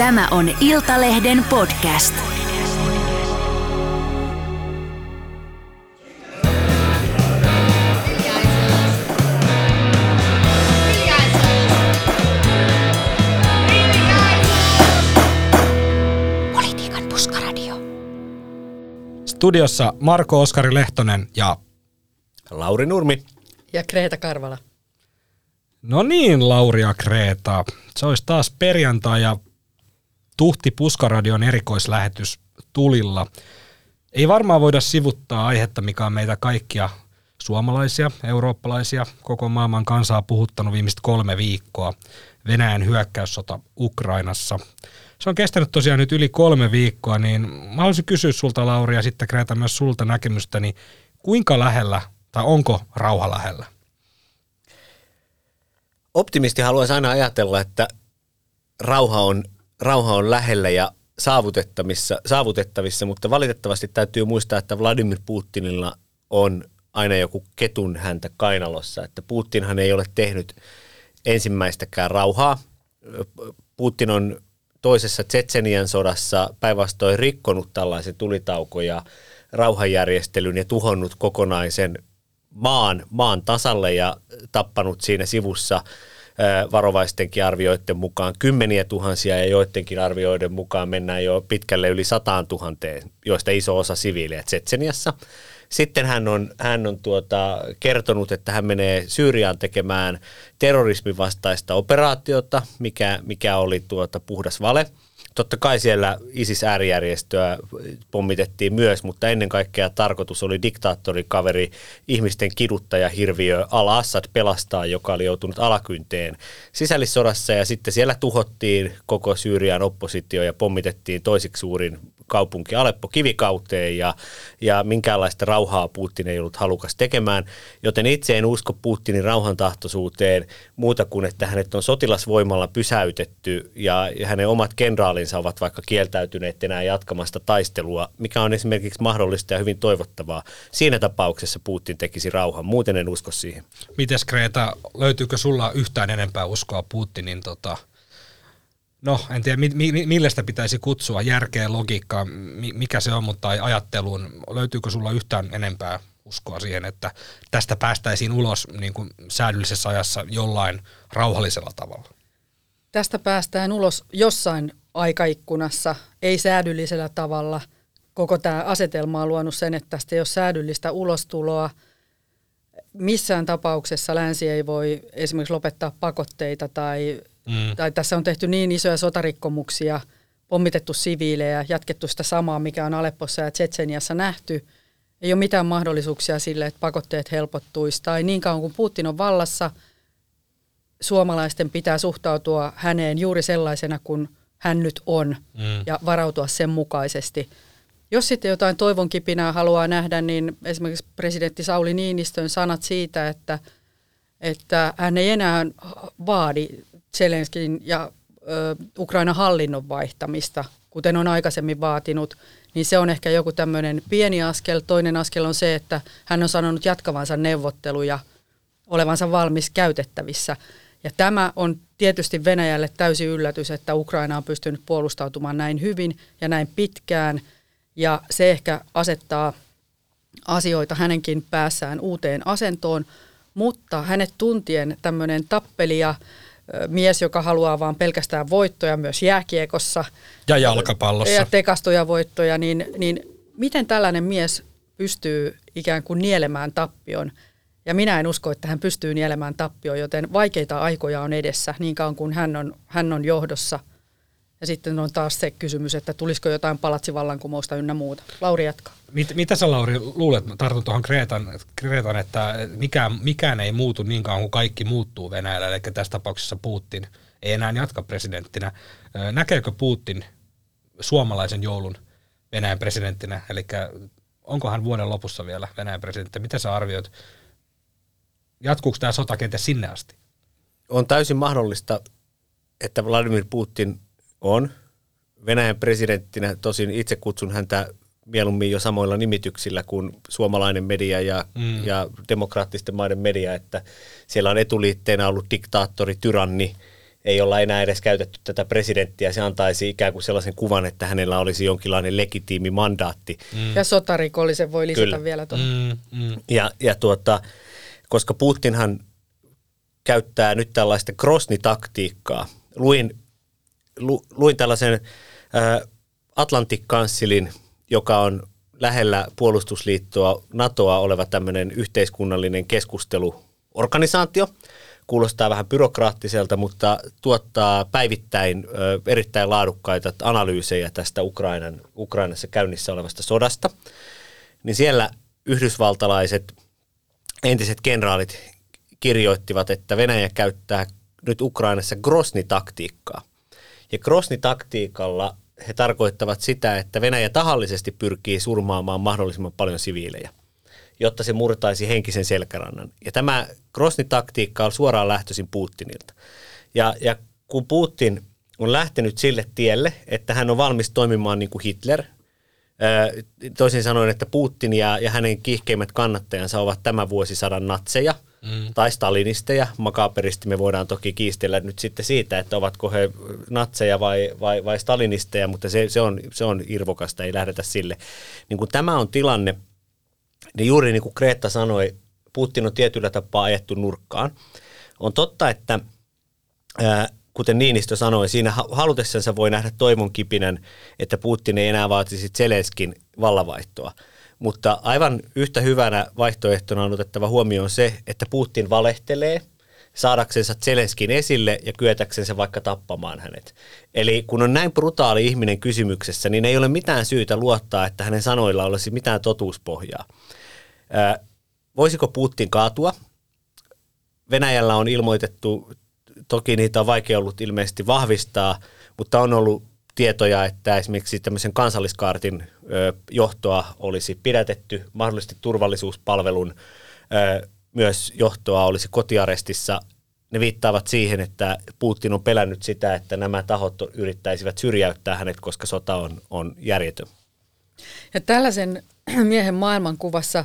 Tämä on Iltalehden podcast. Politiikan puskaradio. Studiossa Marko Oskari Lehtonen ja Lauri Nurmi. Ja Kreeta Karvala. no niin Lauri ja Kreeta. Se olisi taas perjantai ja Tuhti Puskaradion erikoislähetys tulilla. Ei varmaan voida sivuttaa aihetta, mikä on meitä kaikkia suomalaisia, eurooppalaisia, koko maailman kansaa puhuttanut viimeiset kolme viikkoa. Venäjän hyökkäyssota Ukrainassa. Se on kestänyt tosiaan nyt yli kolme viikkoa, niin mä haluaisin kysyä sulta Lauri ja sitten Kreeta myös sulta näkemystä, niin kuinka lähellä tai onko rauha lähellä? Optimisti haluaisi aina ajatella, että rauha on, rauha on lähellä ja saavutettavissa, saavutettavissa, mutta valitettavasti täytyy muistaa, että Vladimir Putinilla on aina joku ketun häntä kainalossa. Että Putinhan ei ole tehnyt ensimmäistäkään rauhaa. Putin on toisessa Tsetsenian sodassa päinvastoin rikkonut tällaisen tulitauko- ja rauhanjärjestelyn ja tuhonnut kokonaisen maan, maan tasalle ja tappanut siinä sivussa varovaistenkin arvioiden mukaan kymmeniä tuhansia ja joidenkin arvioiden mukaan mennään jo pitkälle yli sataan tuhanteen, joista iso osa siviilejä Tsetseniassa. Sitten hän on, hän on tuota, kertonut, että hän menee Syyriaan tekemään terrorismin vastaista operaatiota, mikä, mikä oli tuota puhdas vale. Totta kai siellä ISIS-äärijärjestöä pommitettiin myös, mutta ennen kaikkea tarkoitus oli diktaattorikaveri, ihmisten kiduttaja hirviö Al-Assad pelastaa, joka oli joutunut alakynteen sisällissodassa. Ja sitten siellä tuhottiin koko Syyrian oppositio ja pommitettiin toisiksi suurin kaupunki Aleppo kivikauteen. Ja, ja minkäänlaista rauhaa Putin ei ollut halukas tekemään, joten itse en usko Putinin rauhantahtoisuuteen muuta kuin, että hänet on sotilasvoimalla pysäytetty ja, hänen omat kenraalinsa ovat vaikka kieltäytyneet enää jatkamasta taistelua, mikä on esimerkiksi mahdollista ja hyvin toivottavaa. Siinä tapauksessa Putin tekisi rauhan, muuten en usko siihen. Mites Kreeta, löytyykö sulla yhtään enempää uskoa Putinin tota, no en tiedä mi, mi, millä sitä pitäisi kutsua, järkeä, logiikkaa, mi, mikä se on, mutta tai ajatteluun, löytyykö sulla yhtään enempää uskoa siihen, että tästä päästäisiin ulos niin kuin säädöllisessä ajassa jollain rauhallisella tavalla? Tästä päästään ulos jossain aikaikkunassa, ei säädyllisellä tavalla. Koko tämä asetelma on luonut sen, että tästä ei ole säädyllistä ulostuloa. Missään tapauksessa länsi ei voi esimerkiksi lopettaa pakotteita tai, mm. tai tässä on tehty niin isoja sotarikkomuksia, pommitettu siviilejä, jatkettu sitä samaa, mikä on Aleppossa ja Tsetseniassa nähty. Ei ole mitään mahdollisuuksia sille, että pakotteet helpottuisi. Tai niin kauan kuin Putin on vallassa, suomalaisten pitää suhtautua häneen juuri sellaisena kuin hän nyt on mm. ja varautua sen mukaisesti. Jos sitten jotain toivon kipinää haluaa nähdä, niin esimerkiksi presidentti Sauli Niinistön sanat siitä, että, että hän ei enää vaadi Zelenskin ja ö, Ukraina hallinnon vaihtamista, kuten on aikaisemmin vaatinut, niin se on ehkä joku tämmöinen pieni askel. Toinen askel on se, että hän on sanonut jatkavansa neuvotteluja, olevansa valmis käytettävissä. Ja tämä on tietysti Venäjälle täysi yllätys, että Ukraina on pystynyt puolustautumaan näin hyvin ja näin pitkään. Ja se ehkä asettaa asioita hänenkin päässään uuteen asentoon, mutta hänet tuntien tämmöinen tappelija, mies, joka haluaa vaan pelkästään voittoja myös jääkiekossa. Ja jalkapallossa. Ja tekastoja voittoja, niin, niin miten tällainen mies pystyy ikään kuin nielemään tappion? Ja minä en usko, että hän pystyy nielemään tappioon, joten vaikeita aikoja on edessä niin kauan kuin hän on, hän on johdossa. Ja sitten on taas se kysymys, että tulisiko jotain palatsivallankumousta ynnä muuta. Lauri jatkaa. Mit, mitä sä Lauri luulet, tartun tuohon Kreetan, Kreetan että mikään, mikään ei muutu niin kauan kuin kaikki muuttuu Venäjällä, eli tässä tapauksessa Putin ei enää jatka presidenttinä. Näkeekö Putin suomalaisen joulun Venäjän presidenttinä, eli onko hän vuoden lopussa vielä Venäjän presidentti? Mitä sä arvioit? Jatkuuko tämä sota kenties sinne asti? On täysin mahdollista, että Vladimir Putin on Venäjän presidenttinä. Tosin itse kutsun häntä mieluummin jo samoilla nimityksillä kuin suomalainen media ja, mm. ja demokraattisten maiden media, että siellä on etuliitteenä ollut diktaattori, tyranni ei olla enää edes käytetty tätä presidenttiä. Se antaisi ikään kuin sellaisen kuvan, että hänellä olisi jonkinlainen legitiimi mandaatti. Mm. Ja sotarikollisen voi lisätä Kyllä. vielä tuohon. Mm, mm. Ja, ja tuota, koska Putinhan käyttää nyt tällaista Grosny-taktiikkaa. Luin, lu, luin tällaisen ä, Atlantic Councilin, joka on lähellä puolustusliittoa NATOa oleva tämmöinen yhteiskunnallinen keskusteluorganisaatio. Kuulostaa vähän byrokraattiselta, mutta tuottaa päivittäin erittäin laadukkaita analyysejä tästä Ukrainan, Ukrainassa käynnissä olevasta sodasta. Niin siellä yhdysvaltalaiset entiset kenraalit kirjoittivat, että Venäjä käyttää nyt Ukrainassa Grosny-taktiikkaa. Ja Grosny-taktiikalla he tarkoittavat sitä, että Venäjä tahallisesti pyrkii surmaamaan mahdollisimman paljon siviilejä, jotta se murtaisi henkisen selkärannan. Ja tämä Grosny-taktiikka on suoraan lähtöisin Putinilta. Ja, ja kun Putin on lähtenyt sille tielle, että hän on valmis toimimaan niin kuin Hitler, toisin sanoen, että Putin ja, ja hänen kiihkeimmät kannattajansa ovat tämän vuosisadan natseja – mm. tai stalinisteja. Makaperisti me voidaan toki kiistellä nyt sitten siitä, että ovatko he natseja vai, vai, vai stalinisteja, mutta se, se, on, se on irvokasta, ei lähdetä sille. Niin kun tämä on tilanne, niin juuri niin kuin Kreetta sanoi, Putin on tietyllä tapaa ajettu nurkkaan. On totta, että ää, kuten Niinistö sanoi, siinä halutessansa voi nähdä toivon kipinän, että Putin ei enää vaatisi Zelenskin vallavaihtoa. Mutta aivan yhtä hyvänä vaihtoehtona on otettava huomioon se, että Putin valehtelee saadaksensa Zelenskin esille ja kyetäksensä vaikka tappamaan hänet. Eli kun on näin brutaali ihminen kysymyksessä, niin ei ole mitään syytä luottaa, että hänen sanoilla olisi mitään totuuspohjaa. Voisiko Putin kaatua? Venäjällä on ilmoitettu, toki niitä on vaikea ollut ilmeisesti vahvistaa, mutta on ollut tietoja, että esimerkiksi tämmöisen kansalliskaartin johtoa olisi pidätetty, mahdollisesti turvallisuuspalvelun myös johtoa olisi kotiarestissa. Ne viittaavat siihen, että Putin on pelännyt sitä, että nämä tahot yrittäisivät syrjäyttää hänet, koska sota on, on järjetön. Ja tällaisen miehen maailmankuvassa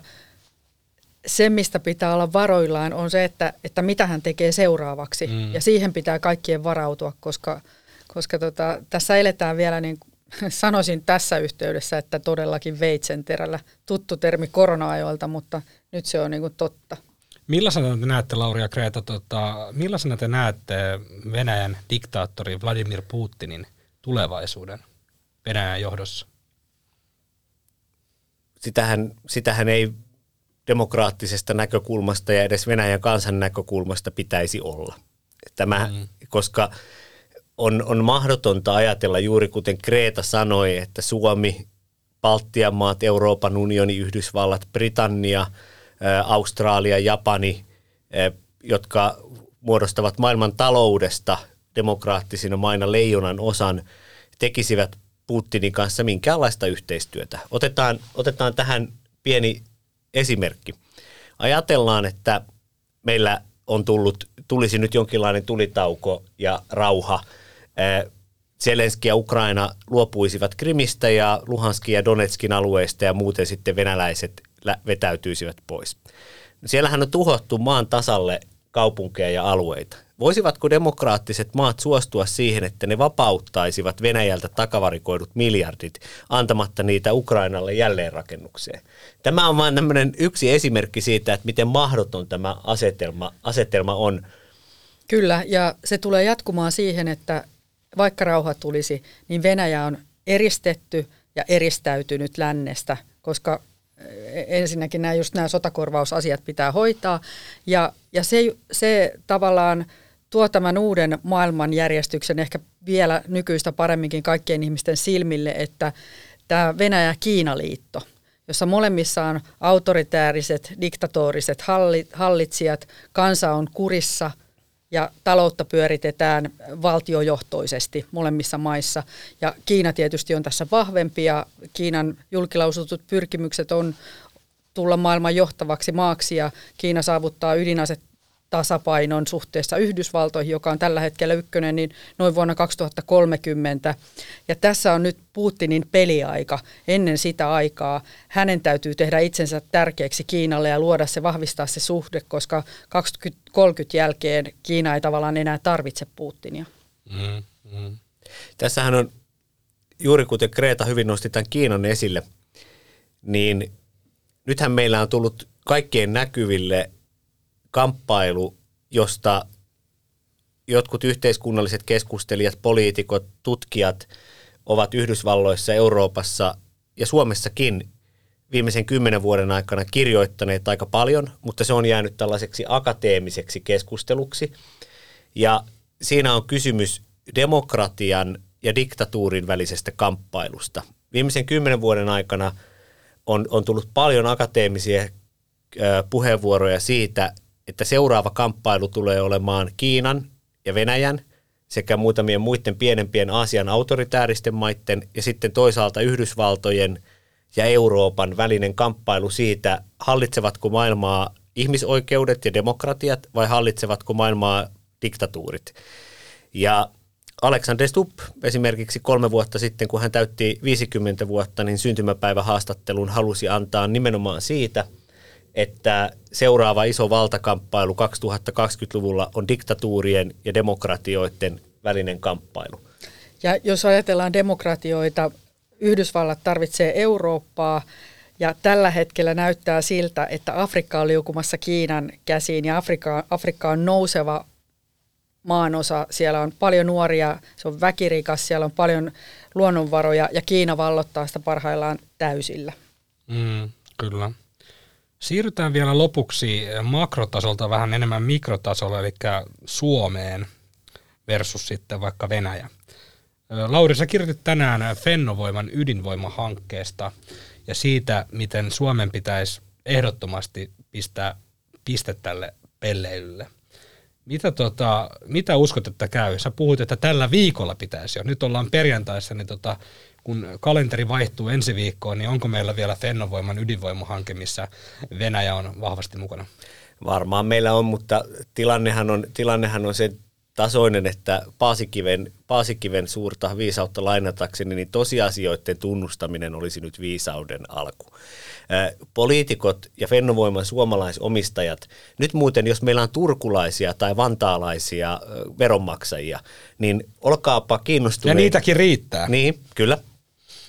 se, mistä pitää olla varoillaan, on se, että, että mitä hän tekee seuraavaksi. Mm. Ja siihen pitää kaikkien varautua, koska, koska tota, tässä eletään vielä niin sanoisin tässä yhteydessä, että todellakin veitsenterällä tuttu termi korona-ajoilta, mutta nyt se on niin kuin totta. Millaisena te näette, Lauri ja Kreta, tota, millaisena te näette Venäjän diktaattori Vladimir Putinin tulevaisuuden Venäjän johdossa? Sitähän, sitähän ei demokraattisesta näkökulmasta ja edes Venäjän kansan näkökulmasta pitäisi olla. Tämä, mm. Koska on, on mahdotonta ajatella juuri kuten Kreta sanoi, että Suomi, Baltian maat, Euroopan unioni, Yhdysvallat, Britannia, Australia, Japani, jotka muodostavat maailman taloudesta demokraattisina maina leijonan osan, tekisivät Putinin kanssa minkäänlaista yhteistyötä. Otetaan, otetaan tähän pieni esimerkki. Ajatellaan, että meillä on tullut, tulisi nyt jonkinlainen tulitauko ja rauha – Zelenski ja Ukraina luopuisivat Krimistä ja Luhanskin ja Donetskin alueista ja muuten sitten venäläiset vetäytyisivät pois. Siellähän on tuhottu maan tasalle kaupunkeja ja alueita. Voisivatko demokraattiset maat suostua siihen, että ne vapauttaisivat Venäjältä takavarikoidut miljardit antamatta niitä Ukrainalle jälleenrakennukseen? Tämä on vain yksi esimerkki siitä, että miten mahdoton tämä asetelma, asetelma on. Kyllä, ja se tulee jatkumaan siihen, että vaikka rauha tulisi, niin Venäjä on eristetty ja eristäytynyt lännestä, koska eh, ensinnäkin nämä, just nämä sotakorvausasiat pitää hoitaa. Ja, ja se, se tavallaan tuo tämän uuden maailmanjärjestyksen ehkä vielä nykyistä paremminkin kaikkien ihmisten silmille, että Venäjä-Kiina-liitto, jossa molemmissa on autoritääriset, diktatoriset hallitsijat, kansa on kurissa – ja taloutta pyöritetään valtiojohtoisesti molemmissa maissa. Ja Kiina tietysti on tässä vahvempi ja Kiinan julkilausutut pyrkimykset on tulla maailman johtavaksi maaksi ja Kiina saavuttaa ydinase tasapainon suhteessa Yhdysvaltoihin, joka on tällä hetkellä ykkönen, niin noin vuonna 2030. Ja tässä on nyt Putinin peliaika. Ennen sitä aikaa hänen täytyy tehdä itsensä tärkeäksi Kiinalle ja luoda se, vahvistaa se suhde, koska 2030 jälkeen Kiina ei tavallaan enää tarvitse Putinia. Mm, mm. Tässähän on, juuri kuten Kreta hyvin nosti tämän Kiinan esille, niin nythän meillä on tullut kaikkien näkyville kamppailu, josta jotkut yhteiskunnalliset keskustelijat, poliitikot, tutkijat ovat Yhdysvalloissa, Euroopassa ja Suomessakin viimeisen kymmenen vuoden aikana kirjoittaneet aika paljon, mutta se on jäänyt tällaiseksi akateemiseksi keskusteluksi. Ja siinä on kysymys demokratian ja diktatuurin välisestä kamppailusta. Viimeisen kymmenen vuoden aikana on, on tullut paljon akateemisia puheenvuoroja siitä, että seuraava kamppailu tulee olemaan Kiinan ja Venäjän sekä muutamien muiden pienempien Aasian autoritääristen maiden ja sitten toisaalta Yhdysvaltojen ja Euroopan välinen kamppailu siitä, hallitsevatko maailmaa ihmisoikeudet ja demokratiat vai hallitsevatko maailmaa diktatuurit. Ja Alexander Stubb esimerkiksi kolme vuotta sitten, kun hän täytti 50 vuotta, niin syntymäpäivähaastattelun halusi antaa nimenomaan siitä – että seuraava iso valtakamppailu 2020-luvulla on diktatuurien ja demokratioiden välinen kamppailu. Ja jos ajatellaan demokratioita, Yhdysvallat tarvitsee Eurooppaa ja tällä hetkellä näyttää siltä, että Afrikka on liukumassa Kiinan käsiin ja Afrikka, Afrikka on nouseva maanosa. Siellä on paljon nuoria, se on väkirikas, siellä on paljon luonnonvaroja ja Kiina vallottaa sitä parhaillaan täysillä. Mm, kyllä. Siirrytään vielä lopuksi makrotasolta vähän enemmän mikrotasolle, eli Suomeen versus sitten vaikka Venäjä. Lauri, sä kirjoitit tänään Fennovoiman ydinvoimahankkeesta ja siitä, miten Suomen pitäisi ehdottomasti pistää piste tälle pelleilylle. Mitä, tota, mitä uskot, että käy? Sä puhuit, että tällä viikolla pitäisi jo. Nyt ollaan perjantaissa, niin tota, kun kalenteri vaihtuu ensi viikkoon, niin onko meillä vielä Fennovoiman ydinvoimahanke, missä Venäjä on vahvasti mukana? Varmaan meillä on, mutta tilannehan on, tilannehan on se tasoinen, että Paasikiven, Paasikiven suurta viisautta lainatakseni, niin tosiasioiden tunnustaminen olisi nyt viisauden alku. Poliitikot ja Fennovoiman suomalaisomistajat, nyt muuten jos meillä on turkulaisia tai vantaalaisia veronmaksajia, niin olkaapa kiinnostuneita. Ja niitäkin riittää. Niin, kyllä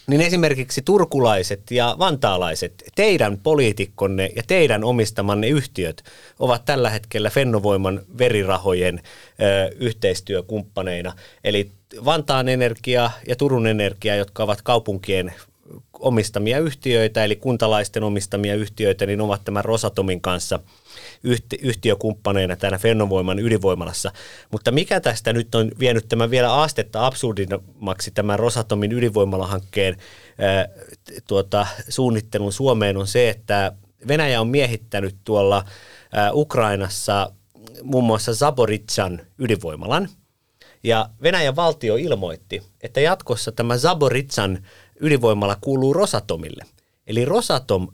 niin esimerkiksi turkulaiset ja vantaalaiset, teidän poliitikkonne ja teidän omistamanne yhtiöt ovat tällä hetkellä Fennovoiman verirahojen ö, yhteistyökumppaneina. Eli Vantaan Energia ja Turun Energia, jotka ovat kaupunkien omistamia yhtiöitä, eli kuntalaisten omistamia yhtiöitä, niin ovat tämän Rosatomin kanssa – yhtiökumppaneina täällä Fennovoiman ydinvoimalassa. Mutta mikä tästä nyt on vienyt tämän vielä astetta absurdimmaksi tämän Rosatomin ydinvoimalahankkeen tuota, suunnittelun Suomeen on se, että Venäjä on miehittänyt tuolla ää, Ukrainassa muun muassa Zaboritsan ydinvoimalan. Ja Venäjän valtio ilmoitti, että jatkossa tämä Zaboritsan ydinvoimala kuuluu Rosatomille. Eli Rosatom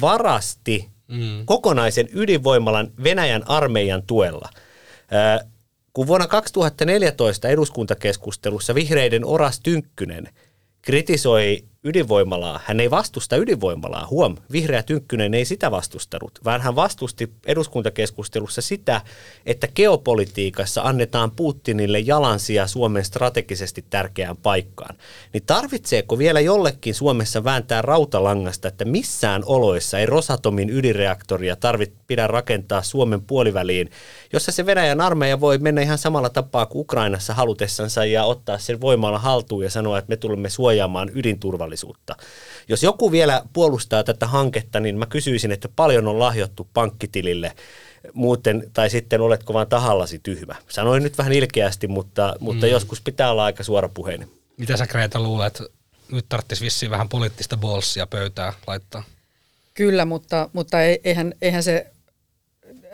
varasti mm. kokonaisen ydinvoimalan Venäjän armeijan tuella. kun vuonna 2014 eduskuntakeskustelussa vihreiden Oras Tynkkynen kritisoi ydinvoimalaa. Hän ei vastusta ydinvoimalaa. Huom, vihreä Tynkkynen ei sitä vastustanut, vaan hän vastusti eduskuntakeskustelussa sitä, että geopolitiikassa annetaan Putinille jalansia Suomen strategisesti tärkeään paikkaan. Niin tarvitseeko vielä jollekin Suomessa vääntää rautalangasta, että missään oloissa ei Rosatomin ydinreaktoria tarvit, pidä rakentaa Suomen puoliväliin, jossa se Venäjän armeija voi mennä ihan samalla tapaa kuin Ukrainassa halutessansa ja ottaa sen voimalla haltuun ja sanoa, että me tulemme suojaamaan ydinturvallisuutta turvallisuutta. Jos joku vielä puolustaa tätä hanketta, niin mä kysyisin, että paljon on lahjottu pankkitilille muuten, tai sitten oletko vain tahallasi tyhmä. Sanoin nyt vähän ilkeästi, mutta, mutta mm. joskus pitää olla aika suorapuheinen. Mitä sä Kreeta luulet? Nyt tarvitsisi vissiin vähän poliittista bolssia pöytää laittaa. Kyllä, mutta, mutta eihän, eihän se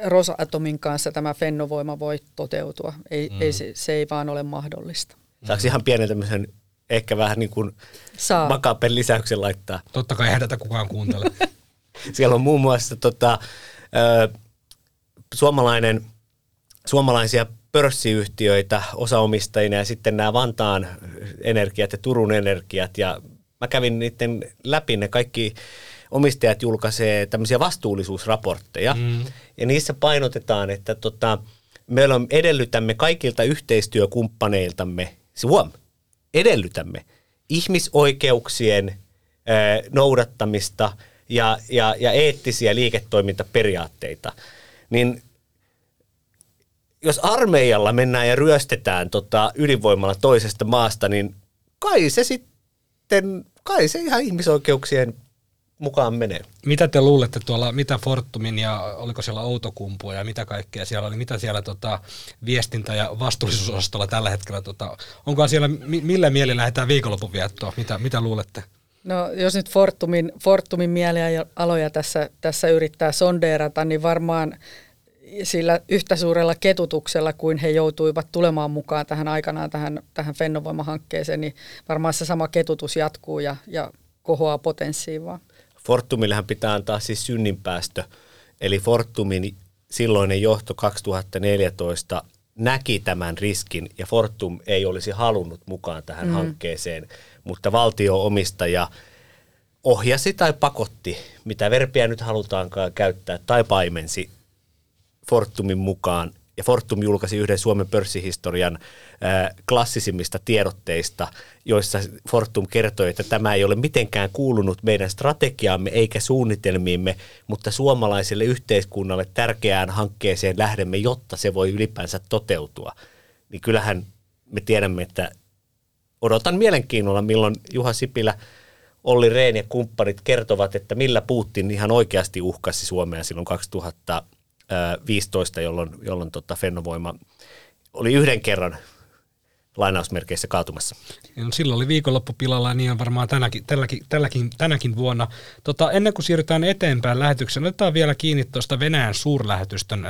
Rosatomin kanssa tämä fennovoima voi toteutua. Ei, mm. ei, se, se ei vaan ole mahdollista. Saako ihan pienen tämmöisen ehkä vähän niin kuin Saa. makapen lisäyksen laittaa. Totta kai eihän tätä kukaan kuuntele. Siellä on muun muassa tota, ö, suomalainen suomalaisia pörssiyhtiöitä osaomistajina ja sitten nämä Vantaan energiat ja Turun energiat ja mä kävin niiden läpi, ne kaikki omistajat julkaisee tämmöisiä vastuullisuusraportteja mm. ja niissä painotetaan, että tota, meillä on, edellytämme kaikilta yhteistyökumppaneiltamme, huom, edellytämme ihmisoikeuksien noudattamista ja, ja, ja eettisiä liiketoimintaperiaatteita, niin jos armeijalla mennään ja ryöstetään tota ydinvoimalla toisesta maasta, niin kai se sitten, kai se ihan ihmisoikeuksien mukaan menee. Mitä te luulette tuolla, mitä Fortumin ja oliko siellä Outokumpua ja mitä kaikkea siellä oli, mitä siellä tota, viestintä- ja vastuullisuusosastolla tällä hetkellä, tota, onko siellä, millä mieli lähdetään viikonlopun viettoon, mitä, mitä luulette? No jos nyt Fortumin, Fortumin mielialoja tässä, tässä yrittää sondeerata, niin varmaan sillä yhtä suurella ketutuksella kuin he joutuivat tulemaan mukaan tähän aikanaan tähän, tähän Fennovoima-hankkeeseen, niin varmaan se sama ketutus jatkuu ja, ja kohoaa potenssiin vaan. Fortumillehan pitää antaa siis synninpäästö, eli Fortumin silloinen johto 2014 näki tämän riskin ja Fortum ei olisi halunnut mukaan tähän mm. hankkeeseen, mutta valtio-omistaja ohjasi tai pakotti, mitä verpiä nyt halutaankaan käyttää, tai paimensi Fortumin mukaan ja Fortum julkaisi yhden Suomen pörssihistorian klassisimmista tiedotteista, joissa Fortum kertoi, että tämä ei ole mitenkään kuulunut meidän strategiaamme eikä suunnitelmiimme, mutta suomalaiselle yhteiskunnalle tärkeään hankkeeseen lähdemme, jotta se voi ylipäänsä toteutua. Niin kyllähän me tiedämme, että odotan mielenkiinnolla, milloin Juha Sipilä Olli Rehn ja kumppanit kertovat, että millä Putin ihan oikeasti uhkasi Suomea silloin 2000 15, jolloin, jolloin tota Fennovoima oli yhden kerran lainausmerkeissä kaatumassa. No, silloin oli viikonloppu pilalla niin on varmaan tänäkin, tälläkin, tälläkin, tänäkin vuonna. Tota, ennen kuin siirrytään eteenpäin lähetykseen, otetaan vielä kiinni tuosta Venäjän suurlähetystön ö,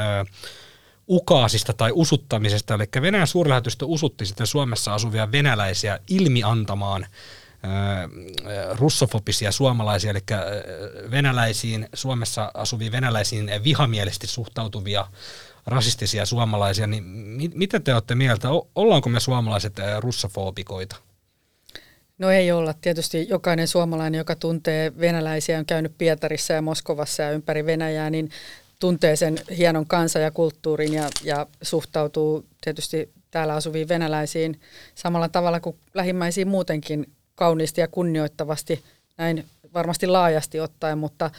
ukaasista tai usuttamisesta. Eli Venäjän suurlähetystö usutti sitten Suomessa asuvia venäläisiä ilmiantamaan russofobisia suomalaisia, eli venäläisiin, Suomessa asuviin venäläisiin vihamielisesti suhtautuvia rasistisia suomalaisia, niin mitä te olette mieltä? Ollaanko me suomalaiset russofobikoita? No ei olla. Tietysti jokainen suomalainen, joka tuntee venäläisiä, on käynyt Pietarissa ja Moskovassa ja ympäri Venäjää, niin tuntee sen hienon kansan ja kulttuurin ja, ja suhtautuu tietysti täällä asuviin venäläisiin samalla tavalla kuin lähimmäisiin muutenkin kauniisti ja kunnioittavasti, näin varmasti laajasti ottaen, mutta,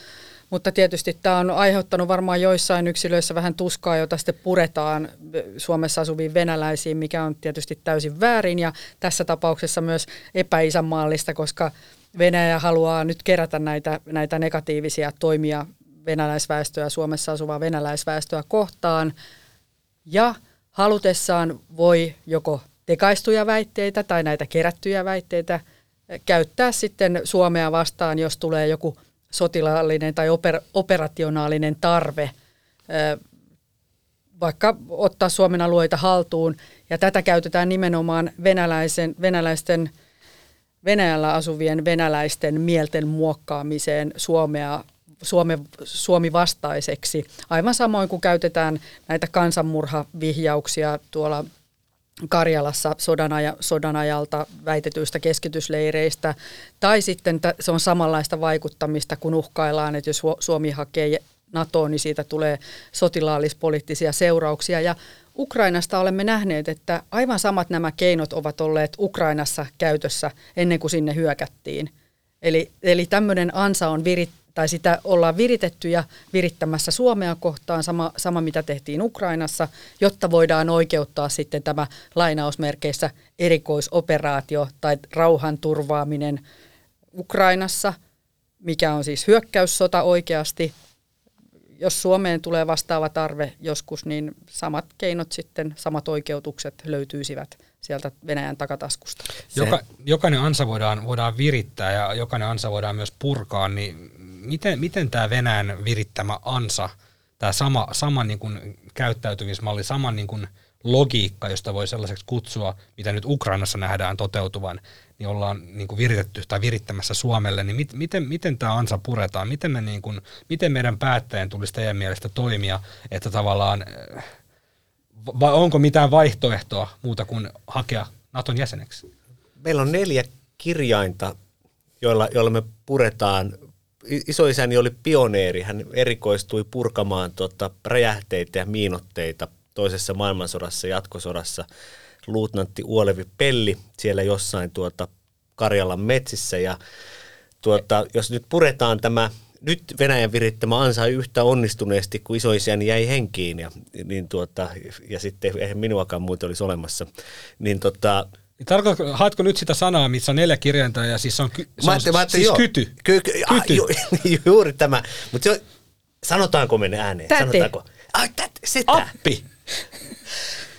mutta tietysti tämä on aiheuttanut varmaan joissain yksilöissä vähän tuskaa, jota sitten puretaan Suomessa asuviin venäläisiin, mikä on tietysti täysin väärin ja tässä tapauksessa myös epäisänmaallista, koska Venäjä haluaa nyt kerätä näitä, näitä negatiivisia toimia venäläisväestöä, Suomessa asuvaa venäläisväestöä kohtaan ja halutessaan voi joko tekaistuja väitteitä tai näitä kerättyjä väitteitä – käyttää sitten Suomea vastaan, jos tulee joku sotilaallinen tai oper, operationaalinen tarve vaikka ottaa Suomen alueita haltuun. Ja tätä käytetään nimenomaan venäläisen, venäläisten, Venäjällä asuvien venäläisten mielten muokkaamiseen Suomea Suome, Suomi vastaiseksi. Aivan samoin kuin käytetään näitä kansanmurhavihjauksia tuolla Karjalassa sodan, aja, sodan ajalta väitetyistä keskitysleireistä, tai sitten se on samanlaista vaikuttamista, kun uhkaillaan, että jos Suomi hakee NATOon, niin siitä tulee sotilaallispoliittisia seurauksia. Ja Ukrainasta olemme nähneet, että aivan samat nämä keinot ovat olleet Ukrainassa käytössä ennen kuin sinne hyökättiin. Eli, eli tämmöinen ansa on virit, tai sitä ollaan viritetty ja virittämässä Suomea kohtaan, sama, sama mitä tehtiin Ukrainassa, jotta voidaan oikeuttaa sitten tämä lainausmerkeissä erikoisoperaatio tai rauhan turvaaminen Ukrainassa, mikä on siis hyökkäyssota oikeasti. Jos Suomeen tulee vastaava tarve joskus, niin samat keinot sitten, samat oikeutukset löytyisivät sieltä Venäjän takataskusta. Joka, jokainen ansa voidaan, voidaan virittää ja jokainen ansa voidaan myös purkaa, niin miten, miten tämä Venäjän virittämä ansa, tämä sama, sama niin kuin käyttäytymismalli, sama niin kuin logiikka, josta voi sellaiseksi kutsua, mitä nyt Ukrainassa nähdään toteutuvan, niin ollaan niin kuin viritetty tai virittämässä Suomelle, niin mit, miten, miten tämä ansa puretaan? Miten, me niin kuin, miten meidän päättäjien tulisi teidän mielestä toimia, että tavallaan vai onko mitään vaihtoehtoa muuta kuin hakea Naton jäseneksi? Meillä on neljä kirjainta, joilla, joilla me puretaan. Isoisäni oli pioneeri, hän erikoistui purkamaan tota räjähteitä ja miinotteita toisessa maailmansodassa, jatkosodassa. Luutnantti Uolevi Pelli siellä jossain tuota Karjalan metsissä ja tuota, jos nyt puretaan tämä nyt Venäjän virittämä ansa yhtä onnistuneesti kuin isoisiäni jäi henkiin ja, niin tuota, ja sitten eihän minuakaan muuten olisi olemassa, niin tota, Niin Tarkoitatko, haetko nyt sitä sanaa, missä on neljä kirjainta ja siis on, ky, se Mä on ajattelin, mä ajattelin, siis joo. kyty? Ky, ky, ah, Kyty. ju, juuri tämä. Mutta se on, sanotaanko me ne ääneen? Täti. Sanotaanko? Ai, tät, sitä. Appi!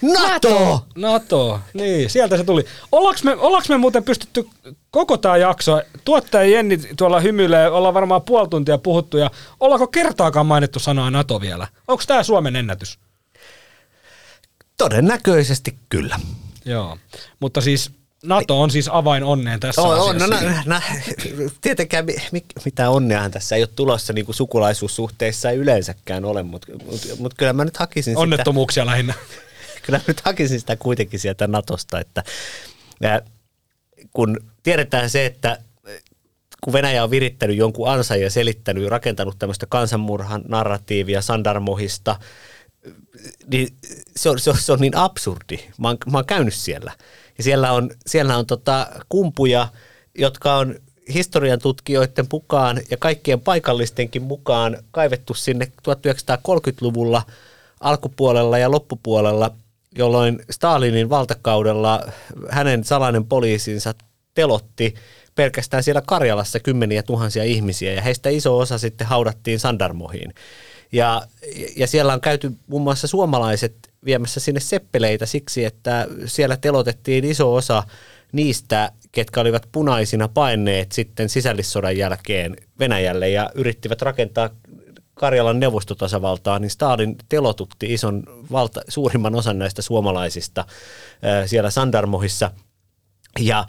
NATO! NATO, niin, sieltä se tuli. Ollaanko me, ollaanko me muuten pystytty koko tämä jakso, tuottaja Jenni tuolla hymyilee, ollaan varmaan puoli tuntia puhuttu, ja ollaanko kertaakaan mainittu sanaa NATO vielä? Onko tämä Suomen ennätys? Todennäköisesti kyllä. Joo, mutta siis NATO on siis avain onneen tässä On, on, asiassa. no, na, na, tietenkään mi, mi, mitään onneahan tässä ei ole tulossa niin kuin sukulaisuussuhteissa ei yleensäkään ole, mutta mut, mut kyllä mä nyt hakisin sitä, Onnettomuuksia lähinnä. kyllä mä nyt hakisin sitä kuitenkin sieltä Natosta, että kun tiedetään se, että kun Venäjä on virittänyt jonkun ansan ja selittänyt, rakentanut tämmöistä kansanmurhan narratiivia Sandarmohista, niin se on, se on, se on niin absurdi. Mä oon, mä oon käynyt siellä. Ja siellä on, siellä on tota kumpuja, jotka on historian tutkijoiden mukaan ja kaikkien paikallistenkin mukaan kaivettu sinne 1930-luvulla alkupuolella ja loppupuolella, jolloin Stalinin valtakaudella hänen salainen poliisinsa telotti pelkästään siellä Karjalassa kymmeniä tuhansia ihmisiä ja heistä iso osa sitten haudattiin Sandarmohiin. Ja, ja siellä on käyty muun muassa suomalaiset viemässä sinne seppeleitä siksi, että siellä telotettiin iso osa niistä, ketkä olivat punaisina paineet sitten sisällissodan jälkeen Venäjälle ja yrittivät rakentaa Karjalan neuvostotasavaltaa, niin Stalin telotutti ison valta, suurimman osan näistä suomalaisista siellä Sandarmohissa. Ja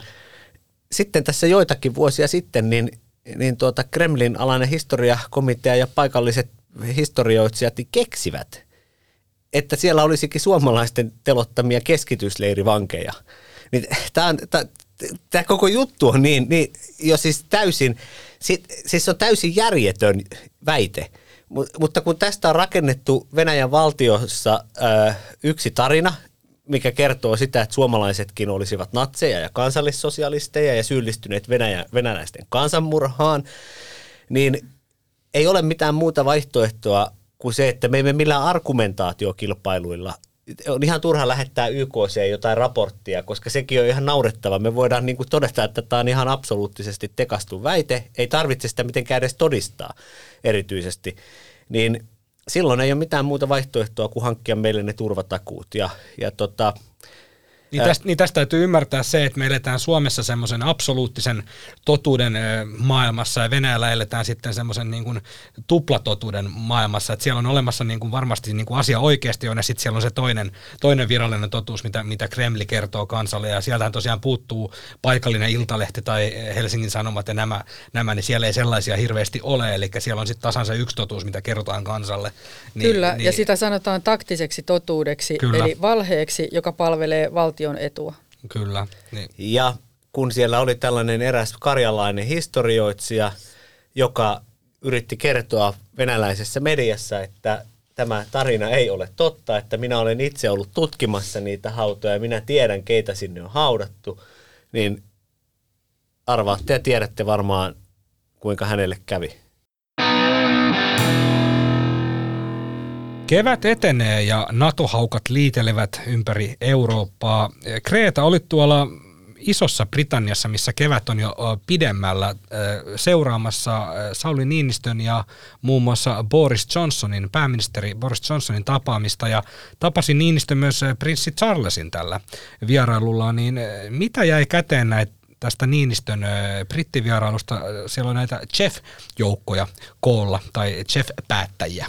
sitten tässä joitakin vuosia sitten, niin, niin tuota Kremlin alainen historiakomitea ja paikalliset historioitsijat keksivät, että siellä olisikin suomalaisten telottamia keskitysleirivankeja. Niin tämä, on, tämä, tämä koko juttu on niin, niin jo siis täysin, siis on täysin järjetön väite. Mutta kun tästä on rakennettu Venäjän valtiossa äh, yksi tarina, mikä kertoo sitä, että suomalaisetkin olisivat natseja ja kansallissosialisteja ja syyllistyneet Venäjä, venäläisten kansanmurhaan, niin ei ole mitään muuta vaihtoehtoa kuin se, että me emme millään argumentaatiokilpailuilla on ihan turha lähettää YKC jotain raporttia, koska sekin on ihan naurettava. Me voidaan niin kuin todeta, että tämä on ihan absoluuttisesti tekastu väite. Ei tarvitse sitä mitenkään edes todistaa erityisesti. Niin silloin ei ole mitään muuta vaihtoehtoa kuin hankkia meille ne turvatakuut. Ja, ja tota, Niin tästä, niin tästä täytyy ymmärtää se, että me eletään Suomessa semmoisen absoluuttisen totuuden maailmassa ja Venäjällä eletään sitten semmoisen niin kuin tuplatotuuden maailmassa, että siellä on olemassa niin kuin varmasti niin kuin asia oikeasti on ja sitten siellä on se toinen, toinen virallinen totuus, mitä, mitä Kremli kertoo kansalle ja sieltähän tosiaan puuttuu paikallinen Iltalehti tai Helsingin Sanomat ja nämä, nämä niin siellä ei sellaisia hirveästi ole, eli siellä on sitten tasan se yksi totuus, mitä kerrotaan kansalle. Niin, Kyllä, niin, ja sitä sanotaan taktiseksi totuudeksi, Kyllä. eli valheeksi, joka palvelee valtion etua. Kyllä. Niin. Ja kun siellä oli tällainen eräs karjalainen historioitsija, joka yritti kertoa venäläisessä mediassa, että tämä tarina ei ole totta, että minä olen itse ollut tutkimassa niitä hautoja ja minä tiedän, keitä sinne on haudattu, niin arvaatte ja tiedätte varmaan, kuinka hänelle kävi. Kevät etenee ja NATO-haukat liitelevät ympäri Eurooppaa. Kreta oli tuolla isossa Britanniassa, missä kevät on jo pidemmällä seuraamassa Sauli Niinistön ja muun muassa Boris Johnsonin, pääministeri Boris Johnsonin tapaamista ja tapasi Niinistö myös prinssi Charlesin tällä vierailulla, niin mitä jäi käteen näitä tästä Niinistön brittivierailusta? Siellä on näitä chef-joukkoja koolla tai chef-päättäjiä.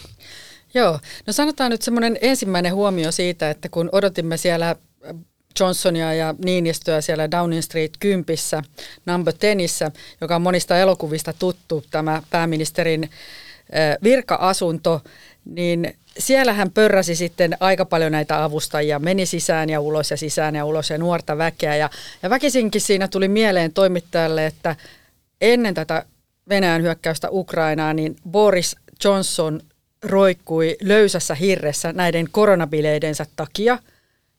Joo, no sanotaan nyt semmoinen ensimmäinen huomio siitä, että kun odotimme siellä Johnsonia ja Niinistöä siellä Downing Street 10, number 10, joka on monista elokuvista tuttu, tämä pääministerin virka-asunto, niin siellä hän pörräsi sitten aika paljon näitä avustajia, meni sisään ja ulos ja sisään ja ulos ja nuorta väkeä. Ja, ja väkisinkin siinä tuli mieleen toimittajalle, että ennen tätä Venäjän hyökkäystä Ukrainaan, niin Boris Johnson roikkui löysässä hirressä näiden koronabileidensä takia.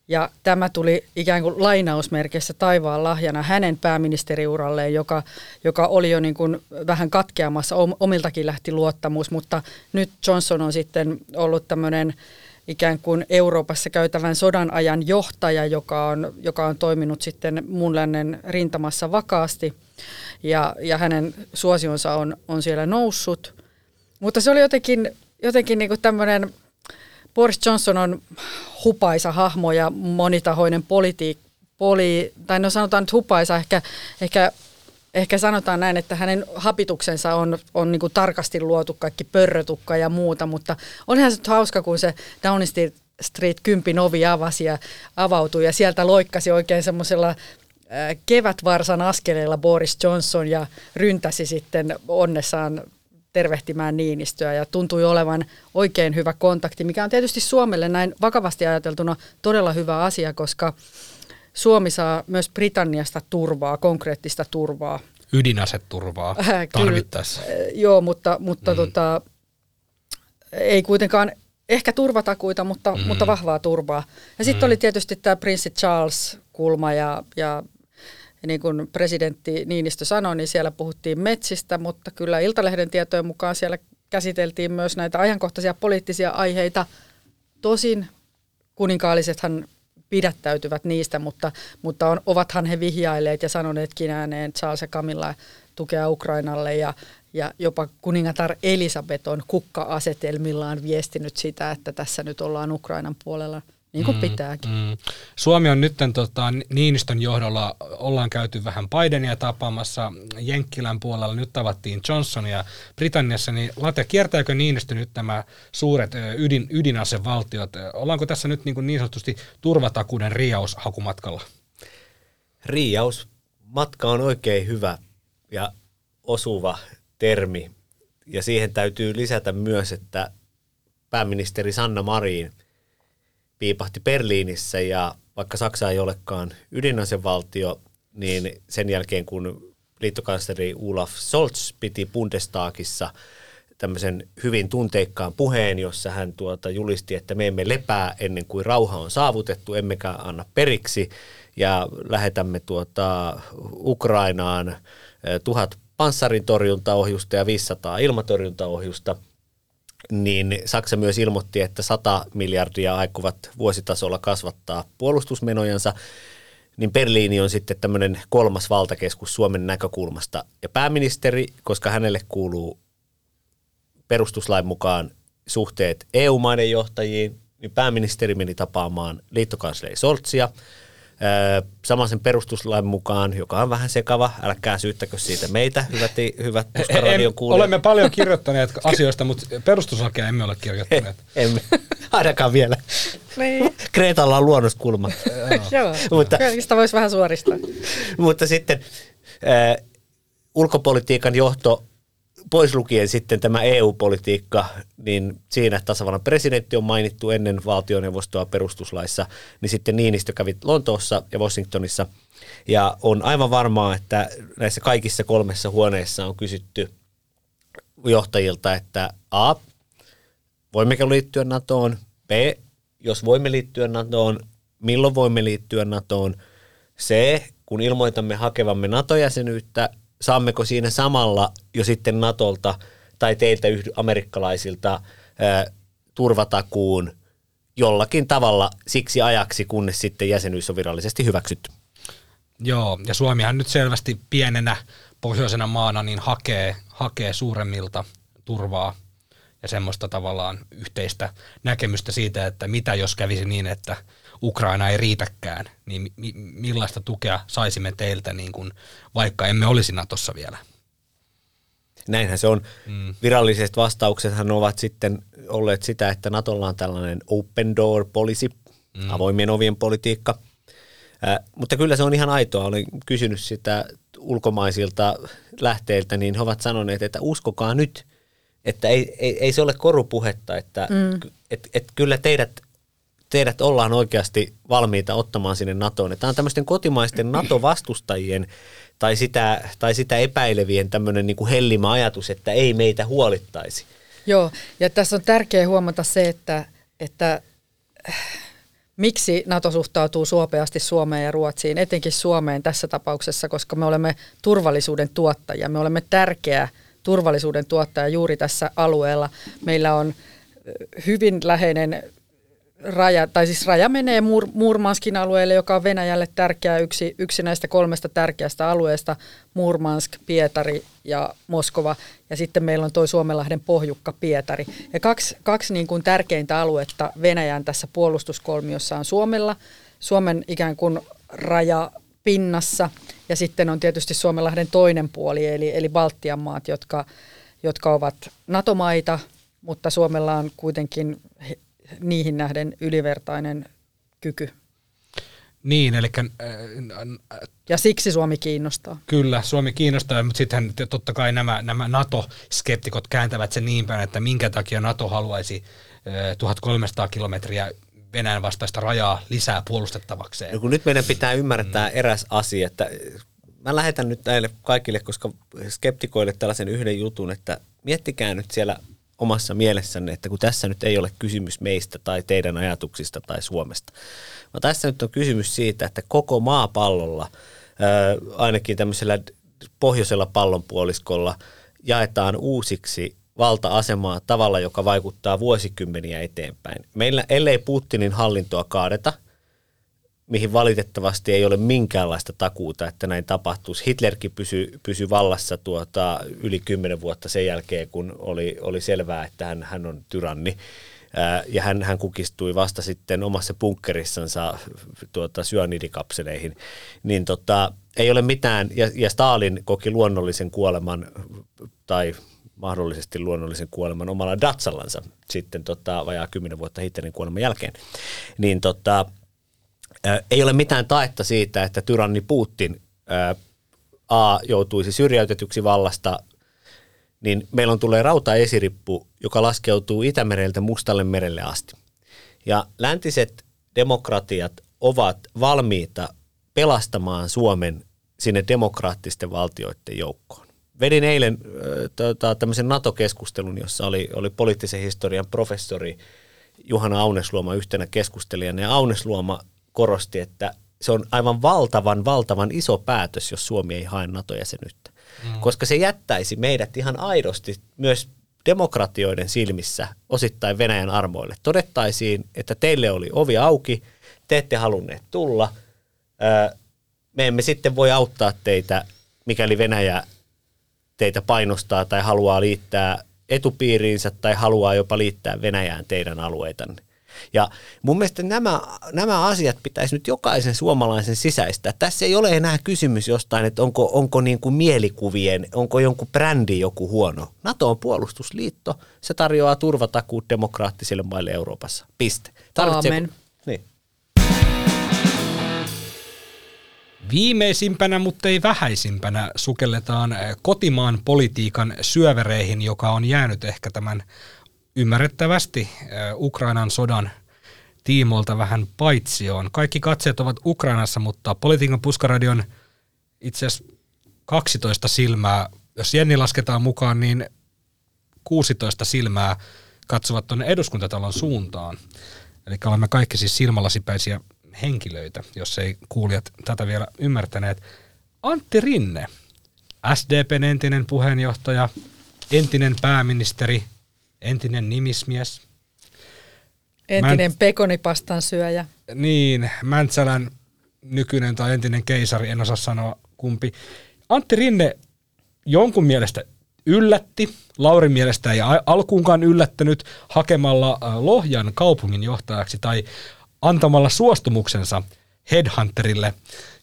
Ja tämä tuli ikään kuin lainausmerkissä taivaan lahjana hänen pääministeriuralleen, joka, joka oli jo niin kuin vähän katkeamassa, omiltakin lähti luottamus, mutta nyt Johnson on sitten ollut tämmöinen ikään kuin Euroopassa käytävän sodan ajan johtaja, joka on, joka on toiminut sitten muun lännen rintamassa vakaasti ja, ja hänen suosionsa on, on siellä noussut. Mutta se oli jotenkin jotenkin niin tämmöinen, Boris Johnson on hupaisa hahmo ja monitahoinen politiik, poli, tai no sanotaan nyt hupaisa, ehkä, ehkä, ehkä sanotaan näin, että hänen hapituksensa on, on niin tarkasti luotu kaikki pörrötukka ja muuta, mutta onhan se nyt hauska, kun se Downing Street 10 ovi avasi ja avautui ja sieltä loikkasi oikein semmoisella kevätvarsan askeleella Boris Johnson ja ryntäsi sitten onnessaan tervehtimään Niinistöä ja tuntui olevan oikein hyvä kontakti, mikä on tietysti Suomelle näin vakavasti ajateltuna todella hyvä asia, koska Suomi saa myös Britanniasta turvaa, konkreettista turvaa. Ydinaseturvaa äh, tarvittaessa. Kyllä, äh, joo, mutta, mutta mm. tota, ei kuitenkaan ehkä turvatakuita, mutta, mm. mutta vahvaa turvaa. Ja sitten mm. oli tietysti tämä prinssi Charles-kulma ja, ja ja niin kuin presidentti Niinistö sanoi, niin siellä puhuttiin metsistä, mutta kyllä Iltalehden tietojen mukaan siellä käsiteltiin myös näitä ajankohtaisia poliittisia aiheita. Tosin kuninkaallisethan pidättäytyvät niistä, mutta, mutta on, ovathan he vihjailleet ja sanoneetkin ääneen Charles ja Camilla tukea Ukrainalle ja, ja jopa kuningatar Elisabeth on kukka-asetelmillaan viestinyt sitä, että tässä nyt ollaan Ukrainan puolella – niin kuin mm, pitääkin. Mm. Suomi on nyt tota, Niinistön johdolla, ollaan käyty vähän Bidenia tapaamassa Jenkkilän puolella, nyt tavattiin Johnsonia Britanniassa, niin Late, kiertääkö Niinistö nyt nämä suuret ydin, ydinasevaltiot? Ollaanko tässä nyt niin, kuin niin sanotusti turvatakuuden riaushakumatkalla? Riausmatka on oikein hyvä ja osuva termi, ja siihen täytyy lisätä myös, että pääministeri Sanna Marin – piipahti Berliinissä ja vaikka Saksa ei olekaan ydinasevaltio, niin sen jälkeen kun liittokansleri Olaf Scholz piti Bundestagissa tämmöisen hyvin tunteikkaan puheen, jossa hän tuota julisti, että me emme lepää ennen kuin rauha on saavutettu, emmekä anna periksi ja lähetämme tuota Ukrainaan eh, tuhat panssarin torjuntaohjusta ja 500 ilmatorjuntaohjusta – niin Saksa myös ilmoitti, että 100 miljardia aikuvat vuositasolla kasvattaa puolustusmenojansa, niin Berliini on sitten tämmöinen kolmas valtakeskus Suomen näkökulmasta. Ja pääministeri, koska hänelle kuuluu perustuslain mukaan suhteet EU-maiden johtajiin, niin pääministeri meni tapaamaan liittokansleri Soltsia – Samaisen perustuslain mukaan, joka on vähän sekava, älkää syyttäkö siitä meitä, hyvät, hyvät Puskaradion kuulijat. Olemme paljon kirjoittaneet asioista, mutta perustuslakia emme ole kirjoittaneet. emme, ainakaan vielä. Niin. Kreetalla on luonnoskulma. Joo, mutta, sitä voisi vähän suoristaa. mutta sitten äh, ulkopolitiikan johto pois lukien sitten tämä EU-politiikka, niin siinä tasavallan presidentti on mainittu ennen valtioneuvostoa perustuslaissa, niin sitten Niinistö kävi Lontoossa ja Washingtonissa. Ja on aivan varmaa, että näissä kaikissa kolmessa huoneessa on kysytty johtajilta, että A, voimmeko liittyä NATOon, B, jos voimme liittyä NATOon, milloin voimme liittyä NATOon, C, kun ilmoitamme hakevamme NATO-jäsenyyttä, saammeko siinä samalla jo sitten Natolta tai teiltä amerikkalaisilta ää, turvatakuun jollakin tavalla siksi ajaksi, kunnes sitten jäsenyys on virallisesti hyväksytty. Joo, ja Suomihan nyt selvästi pienenä pohjoisena maana niin hakee, hakee suuremmilta turvaa ja semmoista tavallaan yhteistä näkemystä siitä, että mitä jos kävisi niin, että Ukraina ei riitäkään, niin mi- millaista tukea saisimme teiltä, niin kuin, vaikka emme olisi Natossa vielä? Näinhän se on. Mm. Viralliset vastauksethan ovat sitten olleet sitä, että Natolla on tällainen open door policy, mm. avoimien ovien politiikka. Äh, mutta kyllä se on ihan aitoa. Olen kysynyt sitä ulkomaisilta lähteiltä, niin he ovat sanoneet, että uskokaa nyt, Että ei, ei, ei se ole korupuhetta, että mm. et, et kyllä teidät, teidät ollaan oikeasti valmiita ottamaan sinne NATOon. Tämä on tämmöisten kotimaisten NATO-vastustajien tai sitä, tai sitä epäilevien tämmöinen niin kuin hellimä ajatus, että ei meitä huolittaisi. Joo, ja tässä on tärkeää huomata se, että, että äh, miksi NATO suhtautuu suopeasti Suomeen ja Ruotsiin, etenkin Suomeen tässä tapauksessa, koska me olemme turvallisuuden tuottajia. Me olemme tärkeä turvallisuuden tuottaja juuri tässä alueella. Meillä on äh, hyvin läheinen raja, tai siis raja menee Mur, Murmanskin alueelle, joka on Venäjälle tärkeä, yksi, yksi näistä kolmesta tärkeästä alueesta, Murmansk, Pietari ja Moskova, ja sitten meillä on tuo Suomenlahden pohjukka Pietari. Ja kaksi, kaksi niin kuin tärkeintä aluetta Venäjän tässä puolustuskolmiossa on Suomella, Suomen ikään kuin raja pinnassa, ja sitten on tietysti Suomenlahden toinen puoli, eli, eli Baltian maat, jotka, jotka ovat NATO-maita, mutta Suomella on kuitenkin niihin nähden ylivertainen kyky. Niin, eli... Äh, ja siksi Suomi kiinnostaa. Kyllä, Suomi kiinnostaa, mutta sitten totta kai nämä, nämä NATO-skeptikot kääntävät sen niin päin, että minkä takia NATO haluaisi äh, 1300 kilometriä Venäjän vastaista rajaa lisää puolustettavakseen. No kun nyt meidän pitää ymmärtää mm. eräs asia, että mä lähetän nyt näille kaikille, koska skeptikoille tällaisen yhden jutun, että miettikää nyt siellä omassa mielessänne, että kun tässä nyt ei ole kysymys meistä tai teidän ajatuksista tai Suomesta, vaan tässä nyt on kysymys siitä, että koko maapallolla, ainakin tämmöisellä pohjoisella pallonpuoliskolla, jaetaan uusiksi valta-asemaa tavalla, joka vaikuttaa vuosikymmeniä eteenpäin. Meillä, ellei Putinin hallintoa kaadeta – mihin valitettavasti ei ole minkäänlaista takuuta, että näin tapahtuisi. Hitlerkin pysyi, pysy vallassa tuota, yli kymmenen vuotta sen jälkeen, kun oli, oli selvää, että hän, hän on tyranni. Ää, ja hän, hän kukistui vasta sitten omassa bunkkerissansa tuota, syanidikapseleihin. Niin tota, ei ole mitään, ja, ja Stalin koki luonnollisen kuoleman, tai mahdollisesti luonnollisen kuoleman omalla Datsallansa sitten tota, vajaa kymmenen vuotta Hitlerin kuoleman jälkeen. Niin tota, ei ole mitään taetta siitä, että tyranni Putin A joutuisi syrjäytetyksi vallasta, niin meillä on tulee rautaesirippu, joka laskeutuu Itämereltä Mustalle merelle asti. Ja läntiset demokratiat ovat valmiita pelastamaan Suomen sinne demokraattisten valtioiden joukkoon. Vedin eilen tota, tämmöisen NATO-keskustelun, jossa oli, oli poliittisen historian professori Juhana Aunesluoma yhtenä keskustelijana. Ja Aunesluoma korosti, että se on aivan valtavan, valtavan iso päätös, jos Suomi ei hae NATO-jäsenyyttä. Mm. Koska se jättäisi meidät ihan aidosti myös demokratioiden silmissä osittain Venäjän armoille. Todettaisiin, että teille oli ovi auki, te ette halunneet tulla, me emme sitten voi auttaa teitä, mikäli Venäjä teitä painostaa tai haluaa liittää etupiiriinsä tai haluaa jopa liittää Venäjään teidän alueitanne. Ja mun mielestä nämä, nämä asiat pitäisi nyt jokaisen suomalaisen sisäistä. Tässä ei ole enää kysymys jostain, että onko, onko niin kuin mielikuvien, onko jonkun brändi joku huono. NATO on puolustusliitto, se tarjoaa turvatakuut demokraattisille maille Euroopassa. Piste. Tarvitsee, Aamen. Niin. Viimeisimpänä, mutta ei vähäisimpänä sukelletaan kotimaan politiikan syövereihin, joka on jäänyt ehkä tämän ymmärrettävästi Ukrainan sodan tiimoilta vähän paitsioon. Kaikki katseet ovat Ukrainassa, mutta politiikan puskaradion itse asiassa 12 silmää, jos Jenni lasketaan mukaan, niin 16 silmää katsovat tuonne eduskuntatalon suuntaan. Eli olemme kaikki siis silmälasipäisiä henkilöitä, jos ei kuulijat tätä vielä ymmärtäneet. Antti Rinne, SDPn entinen puheenjohtaja, entinen pääministeri, entinen nimismies. Entinen Män... pekonipastan syöjä. Niin, Mäntsälän nykyinen tai entinen keisari, en osaa sanoa kumpi. Antti Rinne jonkun mielestä yllätti, Laurin mielestä ei alkuunkaan yllättänyt hakemalla äh, Lohjan kaupungin johtajaksi tai antamalla suostumuksensa Headhunterille,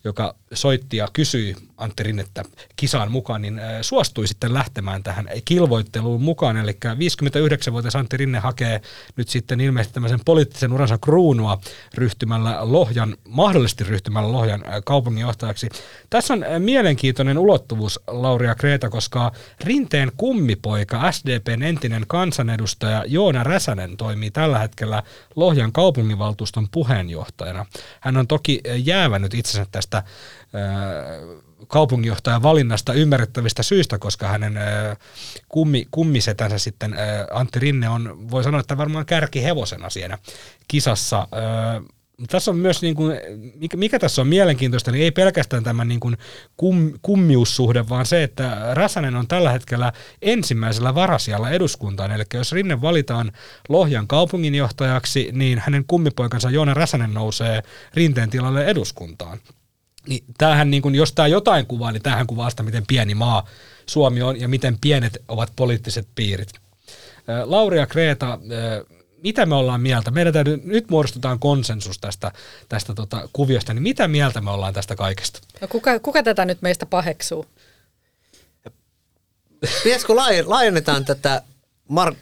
joka soitti ja kysyi Antti Rinnettä kisaan mukaan, niin suostui sitten lähtemään tähän kilvoitteluun mukaan. Eli 59-vuotias Antti Rinne hakee nyt sitten ilmeisesti tämmöisen poliittisen uransa kruunua ryhtymällä Lohjan, mahdollisesti ryhtymällä Lohjan kaupunginjohtajaksi. Tässä on mielenkiintoinen ulottuvuus, Lauria Kreeta, koska Rinteen kummipoika, SDPn entinen kansanedustaja Joona Räsänen toimii tällä hetkellä Lohjan kaupunginvaltuuston puheenjohtajana. Hän on toki jäävänyt itsensä tästä kaupunginjohtajan valinnasta ymmärrettävistä syistä, koska hänen kummi, kummisetänsä sitten Antti Rinne on, voi sanoa, että varmaan kärkihevosena siinä kisassa tässä on myös, niin kuin, mikä, mikä tässä on mielenkiintoista, niin ei pelkästään tämä niin kuin kum, kummiussuhde, vaan se, että Räsänen on tällä hetkellä ensimmäisellä varasijalla eduskuntaan. Eli jos Rinne valitaan Lohjan kaupunginjohtajaksi, niin hänen kummipoikansa Joona Räsänen nousee Rinteen tilalle eduskuntaan. Niin tämähän, niin kuin, jos tämä jotain kuvaa, niin tämähän kuvaa sitä, miten pieni maa Suomi on ja miten pienet ovat poliittiset piirit. Lauri ja Kreta, mitä me ollaan mieltä? Meidän täytyy, nyt muodostutaan konsensus tästä, tästä tota kuviosta, niin mitä mieltä me ollaan tästä kaikesta? No kuka, kuka tätä nyt meistä paheksuu? Pitäisikö laajennetaan tätä, Mar-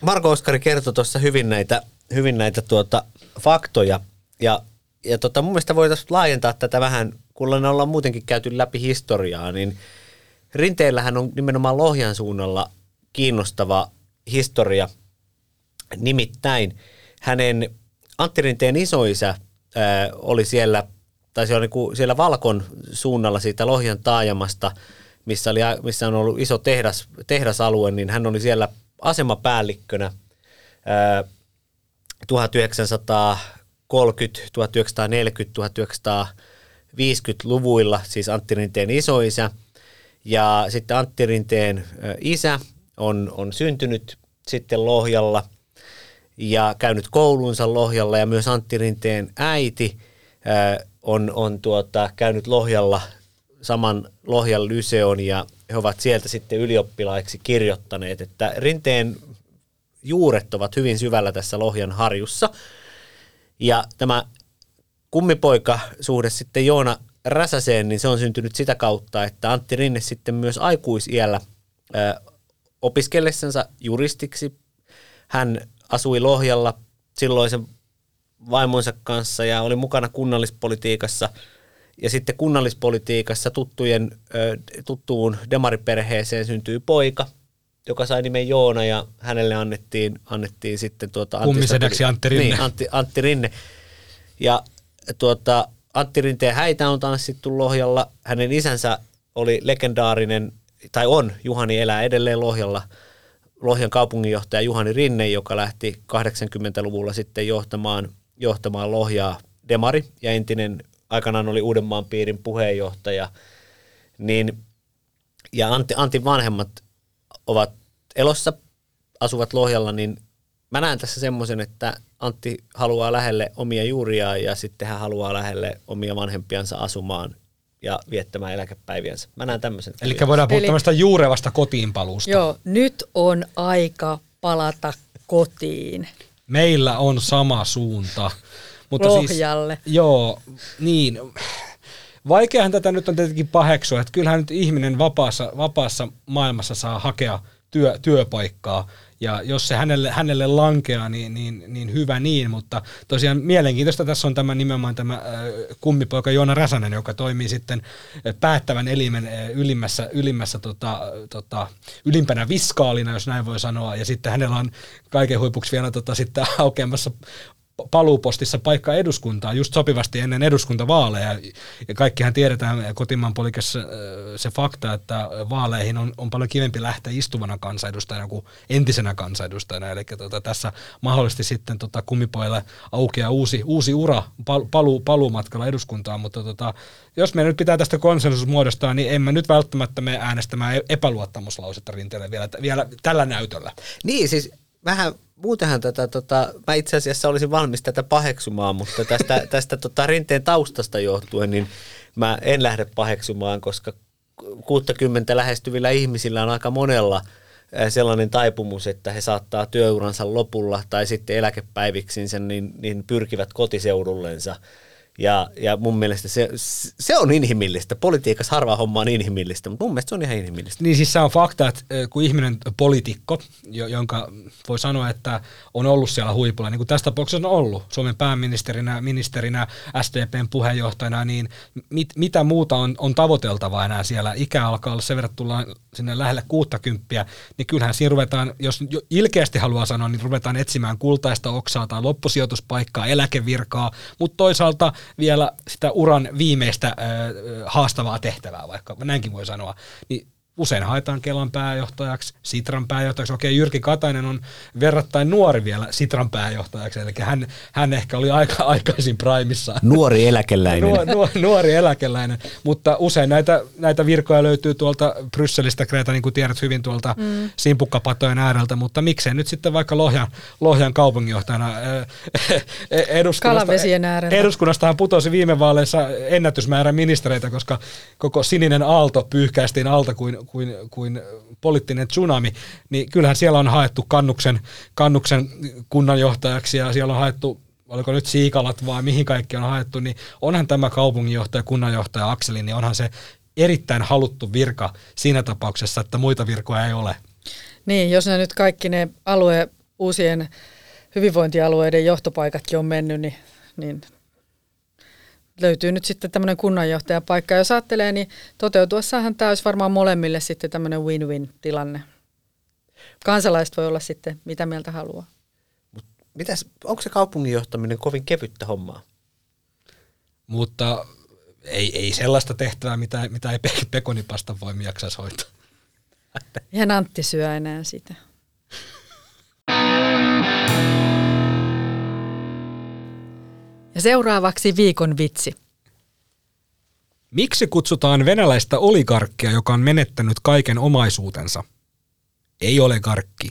Marko Oskari kertoi tuossa hyvin näitä, hyvin näitä tuota, faktoja, ja, ja tota, mun mielestä voitaisiin laajentaa tätä vähän, kun ollaan muutenkin käyty läpi historiaa, niin Rinteellähän on nimenomaan Lohjan suunnalla kiinnostava historia – Nimittäin hänen Antti Rinteen isoisä ää, oli siellä, tai se oli niin siellä Valkon suunnalla siitä Lohjan taajamasta, missä, oli, missä on ollut iso tehdas, tehdasalue, niin hän oli siellä asemapäällikkönä ää, 1930, 1940, 1950-luvuilla, siis Antti Rinteen isoisä. Ja sitten Antti Rinteen isä on, on syntynyt sitten Lohjalla – ja käynyt koulunsa Lohjalla ja myös Antti Rinteen äiti on, on tuota, käynyt Lohjalla saman Lohjan lyseon ja he ovat sieltä sitten ylioppilaiksi kirjoittaneet, että Rinteen juuret ovat hyvin syvällä tässä Lohjan harjussa. Ja tämä kummipoika-suhde sitten Joona Räsäseen, niin se on syntynyt sitä kautta, että Antti Rinne sitten myös aikuisiellä opiskellessansa juristiksi, hän asui Lohjalla silloisen vaimonsa kanssa ja oli mukana kunnallispolitiikassa. Ja sitten kunnallispolitiikassa tuttujen, tuttuun demariperheeseen syntyi poika, joka sai nimen Joona ja hänelle annettiin, annettiin sitten tuota... Kummisedäksi Antti Rinne. Niin, Antti, Antti Rinne. Ja tuota, Antti Rinteen häitä on tanssittu Lohjalla. Hänen isänsä oli legendaarinen, tai on, Juhani elää edelleen Lohjalla – Lohjan kaupunginjohtaja Juhani Rinne, joka lähti 80-luvulla sitten johtamaan, johtamaan Lohjaa Demari ja entinen aikanaan oli Uudenmaan piirin puheenjohtaja, niin, ja Antti, Antin vanhemmat ovat elossa, asuvat Lohjalla, niin mä näen tässä semmoisen, että Antti haluaa lähelle omia juuriaan ja sitten hän haluaa lähelle omia vanhempiansa asumaan ja viettämään eläkepäiviänsä. Mä näen tämmöisen. Eli voidaan puhua tämmöistä juurevasta kotiinpaluusta. Joo, nyt on aika palata kotiin. Meillä on sama suunta. Mutta siis- Lohjalle. Siis, joo, niin. Vaikeahan tätä nyt on tietenkin paheksua, että kyllähän nyt ihminen vapaassa, vapaassa maailmassa saa hakea työ, työpaikkaa. Ja jos se hänelle, hänelle lankeaa, niin, niin, niin hyvä niin, mutta tosiaan mielenkiintoista tässä on tämä nimenomaan tämä kummipoika Joona Räsänen, joka toimii sitten päättävän elimen ylimmässä, ylimmässä tota, tota, ylimpänä viskaalina, jos näin voi sanoa, ja sitten hänellä on kaiken huipuksi vielä tota, sitten aukeamassa paluupostissa paikka eduskuntaa just sopivasti ennen eduskuntavaaleja. Ja kaikkihan tiedetään kotimaan polikassa äh, se fakta, että vaaleihin on, on paljon kivempi lähteä istuvana kansanedustajana kuin entisenä kansanedustajana. Eli tota, tässä mahdollisesti sitten tota, kummipoille aukeaa uusi, uusi ura paluu, paluumatkalla eduskuntaan, mutta tota, jos me nyt pitää tästä konsensus muodostaa, niin emme nyt välttämättä me äänestämään e-, epäluottamuslausetta rinteelle vielä, vielä tällä näytöllä. Niin, siis vähän muutenhan tätä, tota, mä itse asiassa olisin valmis tätä paheksumaan, mutta tästä, tästä tota, rinteen taustasta johtuen, niin mä en lähde paheksumaan, koska 60 lähestyvillä ihmisillä on aika monella sellainen taipumus, että he saattaa työuransa lopulla tai sitten eläkepäiviksinsä, niin, niin pyrkivät kotiseudullensa. Ja, ja mun mielestä se, se on inhimillistä. Politiikassa harva homma on inhimillistä, mutta mun mielestä se on ihan inhimillistä. Niin siis se on fakta, että kun ihminen poliitikko, jo- jonka voi sanoa, että on ollut siellä huipulla, niin kuin tässä tapauksessa on ollut Suomen pääministerinä, ministerinä, SDPn puheenjohtajana, niin mit, mitä muuta on, on tavoiteltavaa enää siellä? Ikä alkaa olla sen verran, tullaan sinne lähelle 60, niin kyllähän siinä ruvetaan, jos jo ilkeästi haluaa sanoa, niin ruvetaan etsimään kultaista oksaa tai loppusijoituspaikkaa, eläkevirkaa, mutta toisaalta vielä sitä uran viimeistä ö, haastavaa tehtävää, vaikka näinkin voi sanoa, niin usein haetaan Kelan pääjohtajaksi, Sitran pääjohtajaksi. Okei, Jyrki Katainen on verrattain nuori vielä Sitran pääjohtajaksi, eli hän, hän ehkä oli aika aikaisin primissa. Nuori eläkeläinen. Nuor, nuor, nuori eläkeläinen, mutta usein näitä, näitä virkoja löytyy tuolta Brysselistä, Kreta, niin kuin tiedät hyvin tuolta mm. simpukkapatojen ääreltä, mutta miksei nyt sitten vaikka Lohjan, Lohjan kaupunginjohtajana äh, eduskunnasta, Kalavesien ääreltä. eduskunnastahan putosi viime vaaleissa ennätysmäärä ministereitä, koska koko sininen aalto pyyhkäistiin alta kuin, kuin, kuin poliittinen tsunami, niin kyllähän siellä on haettu kannuksen, kannuksen kunnanjohtajaksi ja siellä on haettu oliko nyt Siikalat vai mihin kaikki on haettu, niin onhan tämä kaupunginjohtaja, kunnanjohtaja Akseli, niin onhan se erittäin haluttu virka siinä tapauksessa, että muita virkoja ei ole. Niin, jos ne nyt kaikki ne alue, uusien hyvinvointialueiden johtopaikatkin on mennyt, niin, niin löytyy nyt sitten tämmöinen kunnanjohtajapaikka. Jos ajattelee, niin toteutuessahan tämä olisi varmaan molemmille sitten tämmöinen win-win-tilanne. Kansalaiset voi olla sitten mitä mieltä haluaa. Mitäs, onko se kaupungin johtaminen kovin kevyttä hommaa? Mutta ei, ei sellaista tehtävää, mitä, mitä ei Pe- Pekonipasta voi jaksaisi hoitaa. Ihan Antti syö enää sitä. Ja seuraavaksi viikon vitsi. Miksi kutsutaan venäläistä oligarkkia, joka on menettänyt kaiken omaisuutensa? Ei ole garkki,